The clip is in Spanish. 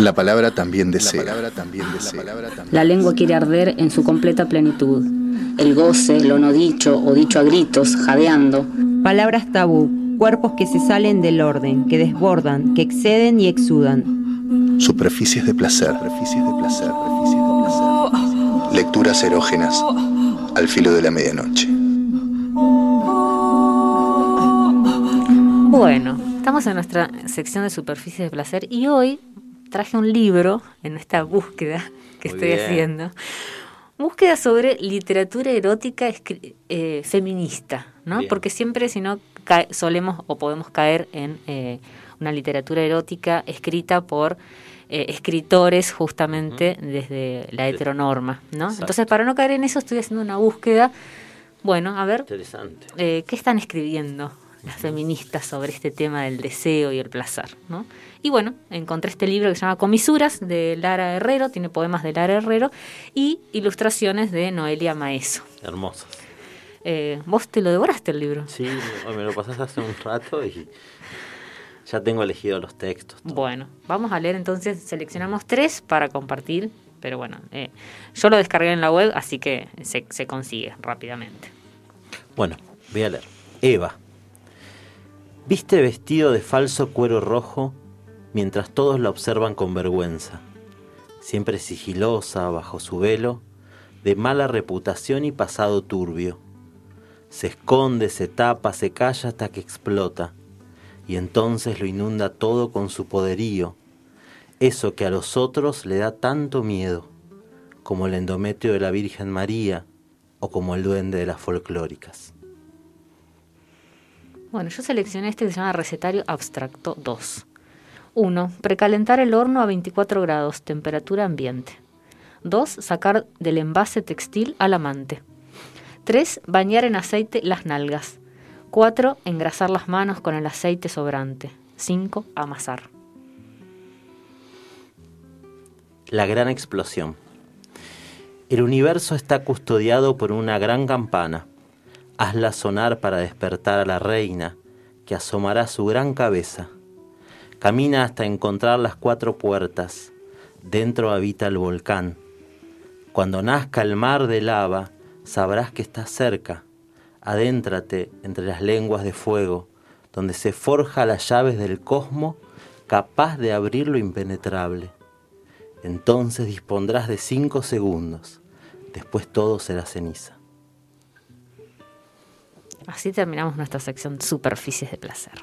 La palabra también desea. La lengua quiere arder en su completa plenitud. El goce, lo no dicho o dicho a gritos, jadeando. Palabras tabú, cuerpos que se salen del orden, que desbordan, que exceden y exudan. Superficies de placer. Superficies de placer. Superficies de placer. Lecturas erógenas al filo de la medianoche. Bueno, estamos en nuestra sección de superficies de placer y hoy traje un libro en esta búsqueda que estoy haciendo. Búsqueda sobre literatura erótica eh, feminista, ¿no? Porque siempre, si no, solemos o podemos caer en eh, una literatura erótica escrita por eh, escritores justamente desde la heteronorma, ¿no? Entonces, para no caer en eso, estoy haciendo una búsqueda. Bueno, a ver, ¿qué están escribiendo las feministas sobre este tema del deseo y el placer, ¿no? Y bueno, encontré este libro que se llama Comisuras de Lara Herrero, tiene poemas de Lara Herrero y ilustraciones de Noelia Maeso. Hermosas. Eh, ¿Vos te lo devoraste el libro? Sí, me lo pasaste hace un rato y ya tengo elegido los textos. Bueno, vamos a leer entonces, seleccionamos tres para compartir, pero bueno, eh, yo lo descargué en la web, así que se, se consigue rápidamente. Bueno, voy a leer. Eva. Viste vestido de falso cuero rojo mientras todos la observan con vergüenza, siempre sigilosa bajo su velo, de mala reputación y pasado turbio. Se esconde, se tapa, se calla hasta que explota, y entonces lo inunda todo con su poderío, eso que a los otros le da tanto miedo, como el endometrio de la Virgen María o como el duende de las folclóricas. Bueno, yo seleccioné este que se llama Recetario Abstracto 2. 1. Precalentar el horno a 24 grados, temperatura ambiente. 2. Sacar del envase textil al amante. 3. Bañar en aceite las nalgas. 4. Engrasar las manos con el aceite sobrante. 5. Amasar. La gran explosión. El universo está custodiado por una gran campana. Hazla sonar para despertar a la reina, que asomará su gran cabeza Camina hasta encontrar las cuatro puertas. Dentro habita el volcán. Cuando nazca el mar de lava, sabrás que estás cerca. Adéntrate entre las lenguas de fuego, donde se forja las llaves del cosmo, capaz de abrir lo impenetrable. Entonces dispondrás de cinco segundos. Después todo será ceniza. Así terminamos nuestra sección Superficies de Placer.